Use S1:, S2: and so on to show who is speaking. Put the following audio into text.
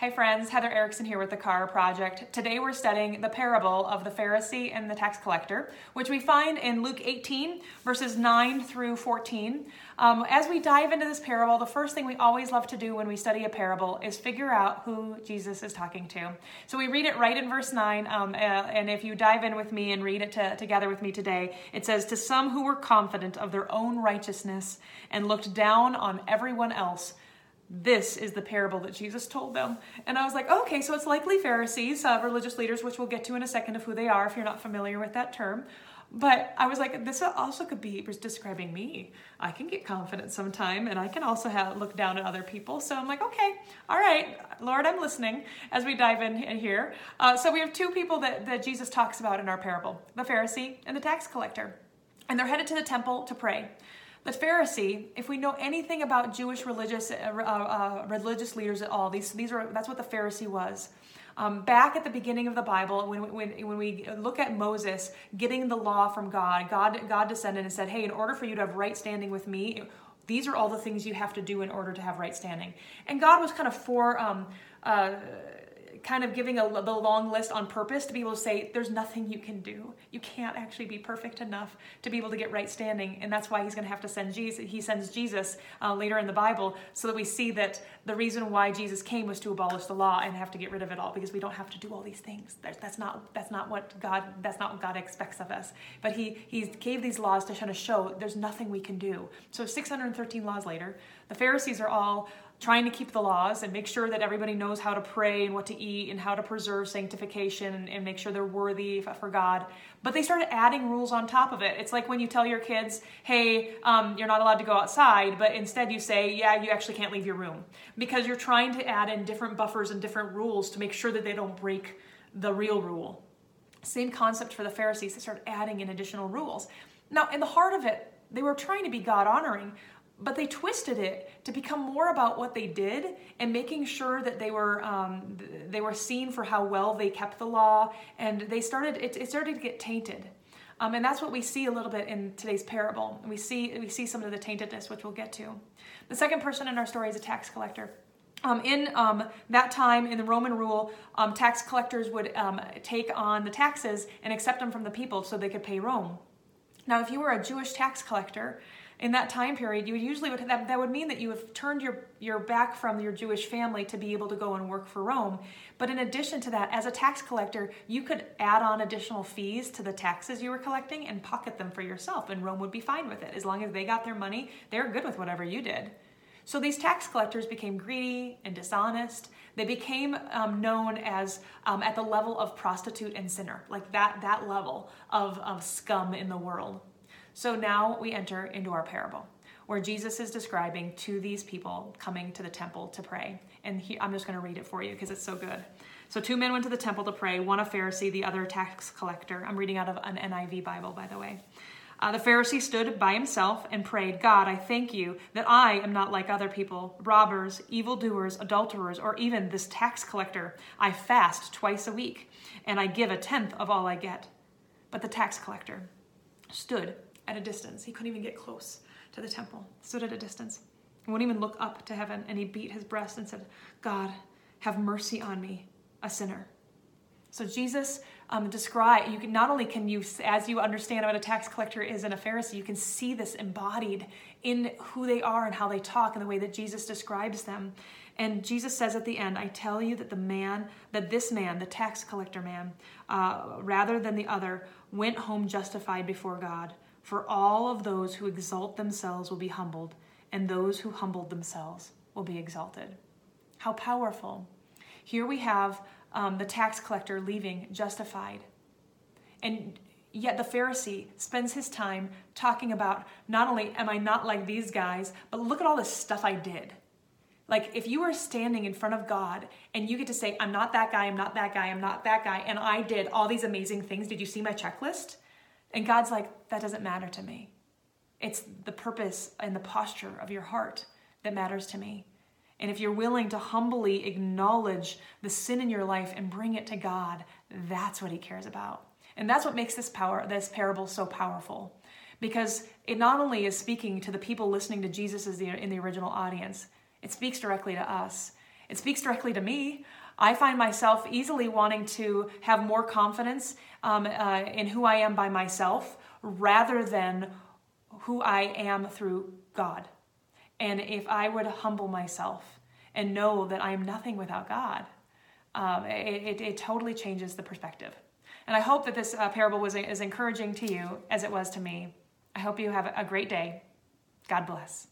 S1: Hi, friends. Heather Erickson here with the Chara Project. Today we're studying the parable of the Pharisee and the tax collector, which we find in Luke 18, verses 9 through 14. Um, as we dive into this parable, the first thing we always love to do when we study a parable is figure out who Jesus is talking to. So we read it right in verse 9, um, uh, and if you dive in with me and read it to, together with me today, it says, To some who were confident of their own righteousness and looked down on everyone else, this is the parable that Jesus told them. And I was like, okay, so it's likely Pharisees, uh, religious leaders, which we'll get to in a second of who they are if you're not familiar with that term. But I was like, this also could be describing me. I can get confident sometime, and I can also have look down at other people. So I'm like, okay, all right, Lord, I'm listening as we dive in, in here. Uh, so we have two people that, that Jesus talks about in our parable the Pharisee and the tax collector. And they're headed to the temple to pray. The Pharisee, if we know anything about Jewish religious uh, uh, uh, religious leaders at all, these these are that's what the Pharisee was. Um, back at the beginning of the Bible, when, when, when we look at Moses getting the law from God, God, God descended and said, Hey, in order for you to have right standing with me, these are all the things you have to do in order to have right standing. And God was kind of for um, uh, kind of giving a, the long list on purpose to be able to say there's nothing you can do. You can't actually be perfect enough to be able to get right standing. And that's why he's going to have to send jesus he sends jesus uh, later in the bible so that we see that the reason why jesus came was to abolish the law and have to get rid of it all because we don't have to do all these things. That's not that's not what god that's not what god expects of us. But he he gave these laws to kind of show there's nothing we can do. So 613 laws later the pharisees are all trying to keep the laws and make sure that everybody knows how to pray and what to eat and how to preserve sanctification and, and, make sure they're worthy for God. But they started adding rules on top of it. It's like when you tell your kids, hey, um, you're not allowed to go outside, but instead you say, yeah, you actually can't leave your room because you're trying to add in different buffers and different rules to make sure that they don't break the real rule. Same concept for the Pharisees. They started adding in additional rules. Now, in the heart of it, they were trying to be God honoring, but they twisted it to become more about what they did and making sure that they were um, they were seen for how well they kept the law and they started it, it started to get tainted. Um, and that's what we see a little bit in today's parable. We see we see some of the taintedness which we'll get to. The second person in our story is a tax collector. Um, in um, that time in the roman rule um, tax collectors would um, take on the taxes and accept them from the people so they could pay rome. Now if you were a jewish tax collector in that time period, you usually would that, that would mean that you have turned your, your back from your Jewish family to be able to go and work for Rome. But in addition to that, as a tax collector, you could add on additional fees to the taxes you were collecting and pocket them for yourself, and Rome would be fine with it. As long as they got their money, they're good with whatever you did. So these tax collectors became greedy and dishonest. They became um, known as um, at the level of prostitute and sinner, like that that level of, of scum in the world. So now we enter into our parable where Jesus is describing to these people coming to the temple to pray. And he, I'm just going to read it for you because it's so good. So, two men went to the temple to pray, one a Pharisee, the other a tax collector. I'm reading out of an NIV Bible, by the way. Uh, the Pharisee stood by himself and prayed, God, I thank you that I am not like other people, robbers, evildoers, adulterers, or even this tax collector. I fast twice a week, and I give a tenth of all I get. But the tax collector stood at a distance. He couldn't even get close to the temple, stood at a distance. Wouldn't even look up to heaven, and he beat his breast and said, God, have mercy on me, a sinner. So Jesus um, describe you can not only can you as you understand what a tax collector is and a Pharisee, you can see this embodied in who they are and how they talk and the way that Jesus describes them. And Jesus says at the end, I tell you that the man, that this man, the tax collector man, uh, rather than the other, went home justified before God. For all of those who exalt themselves will be humbled, and those who humbled themselves will be exalted. How powerful. Here we have um, the tax collector leaving justified. And yet the Pharisee spends his time talking about not only am I not like these guys, but look at all the stuff I did. Like if you were standing in front of God and you get to say, I'm not that guy, I'm not that guy, I'm not that guy, and I did all these amazing things, did you see my checklist? And God's like, that doesn't matter to me. It's the purpose and the posture of your heart that matters to me. And if you're willing to humbly acknowledge the sin in your life and bring it to God, that's what he cares about. And that's what makes this power this parable so powerful. Because it not only is speaking to the people listening to Jesus in the original audience, it speaks directly to us. It speaks directly to me. I find myself easily wanting to have more confidence um, uh, in who I am by myself rather than who I am through God. And if I would humble myself and know that I am nothing without God, um, it, it, it, totally changes the perspective. And I hope that this uh, parable was as encouraging to you as it was to me. I hope you have a great day. God bless.